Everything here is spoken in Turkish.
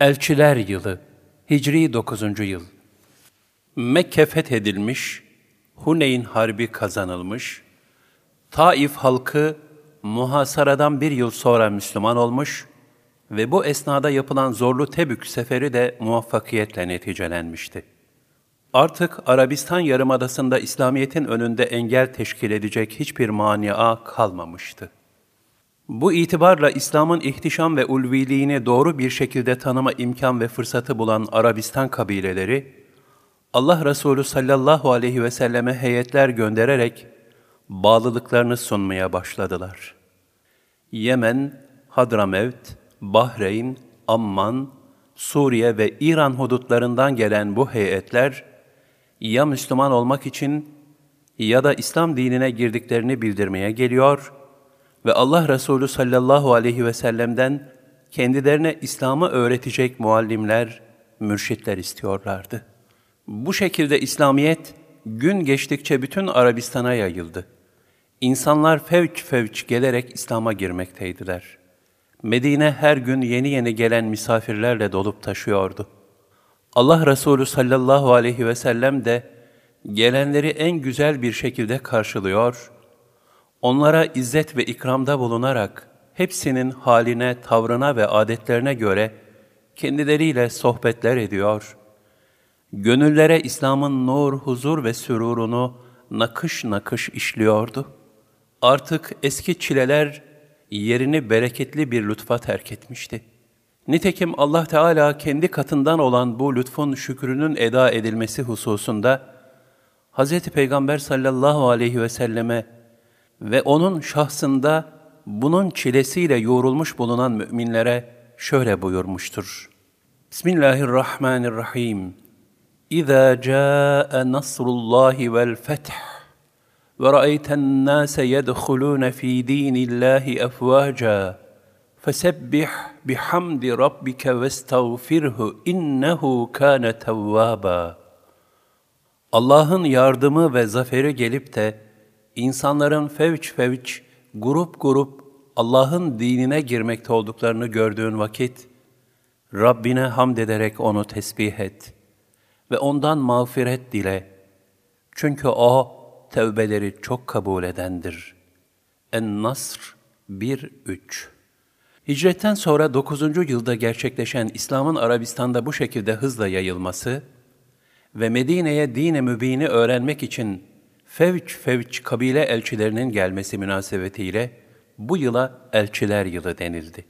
Elçiler Yılı Hicri 9. Yıl Mekke fethedilmiş, Huneyn Harbi kazanılmış, Taif halkı muhasaradan bir yıl sonra Müslüman olmuş ve bu esnada yapılan zorlu Tebük seferi de muvaffakiyetle neticelenmişti. Artık Arabistan Yarımadası'nda İslamiyet'in önünde engel teşkil edecek hiçbir mania kalmamıştı. Bu itibarla İslam'ın ihtişam ve ulviliğini doğru bir şekilde tanıma imkan ve fırsatı bulan Arabistan kabileleri, Allah Resulü sallallahu aleyhi ve selleme heyetler göndererek bağlılıklarını sunmaya başladılar. Yemen, Hadramevt, Bahreyn, Amman, Suriye ve İran hudutlarından gelen bu heyetler, ya Müslüman olmak için ya da İslam dinine girdiklerini bildirmeye geliyor ve Allah Resulü sallallahu aleyhi ve sellem'den kendilerine İslam'ı öğretecek muallimler, mürşitler istiyorlardı. Bu şekilde İslamiyet gün geçtikçe bütün Arabistan'a yayıldı. İnsanlar fevç fevç gelerek İslam'a girmekteydiler. Medine her gün yeni yeni gelen misafirlerle dolup taşıyordu. Allah Resulü sallallahu aleyhi ve sellem de gelenleri en güzel bir şekilde karşılıyor, onlara izzet ve ikramda bulunarak hepsinin haline, tavrına ve adetlerine göre kendileriyle sohbetler ediyor, gönüllere İslam'ın nur, huzur ve sürurunu nakış nakış işliyordu. Artık eski çileler yerini bereketli bir lütfa terk etmişti. Nitekim Allah Teala kendi katından olan bu lütfun şükrünün eda edilmesi hususunda Hz. Peygamber sallallahu aleyhi ve selleme ve onun şahsında bunun çilesiyle yoğrulmuş bulunan müminlere şöyle buyurmuştur. Bismillahirrahmanirrahim. İza caa nasrullahi vel feth ve ra'eyten nase yedhulun fi dinillahi afwaja fesebbih bihamdi rabbike vestağfirhu innehu kâne tevvâba. Allah'ın yardımı ve zaferi gelip de insanların fevç fevç, grup grup Allah'ın dinine girmekte olduklarını gördüğün vakit, Rabbine hamd ederek onu tesbih et ve ondan mağfiret dile. Çünkü O, tevbeleri çok kabul edendir. En-Nasr 1-3 Hicretten sonra 9. yılda gerçekleşen İslam'ın Arabistan'da bu şekilde hızla yayılması ve Medine'ye dine mübini öğrenmek için fevç fevç kabile elçilerinin gelmesi münasebetiyle bu yıla elçiler yılı denildi.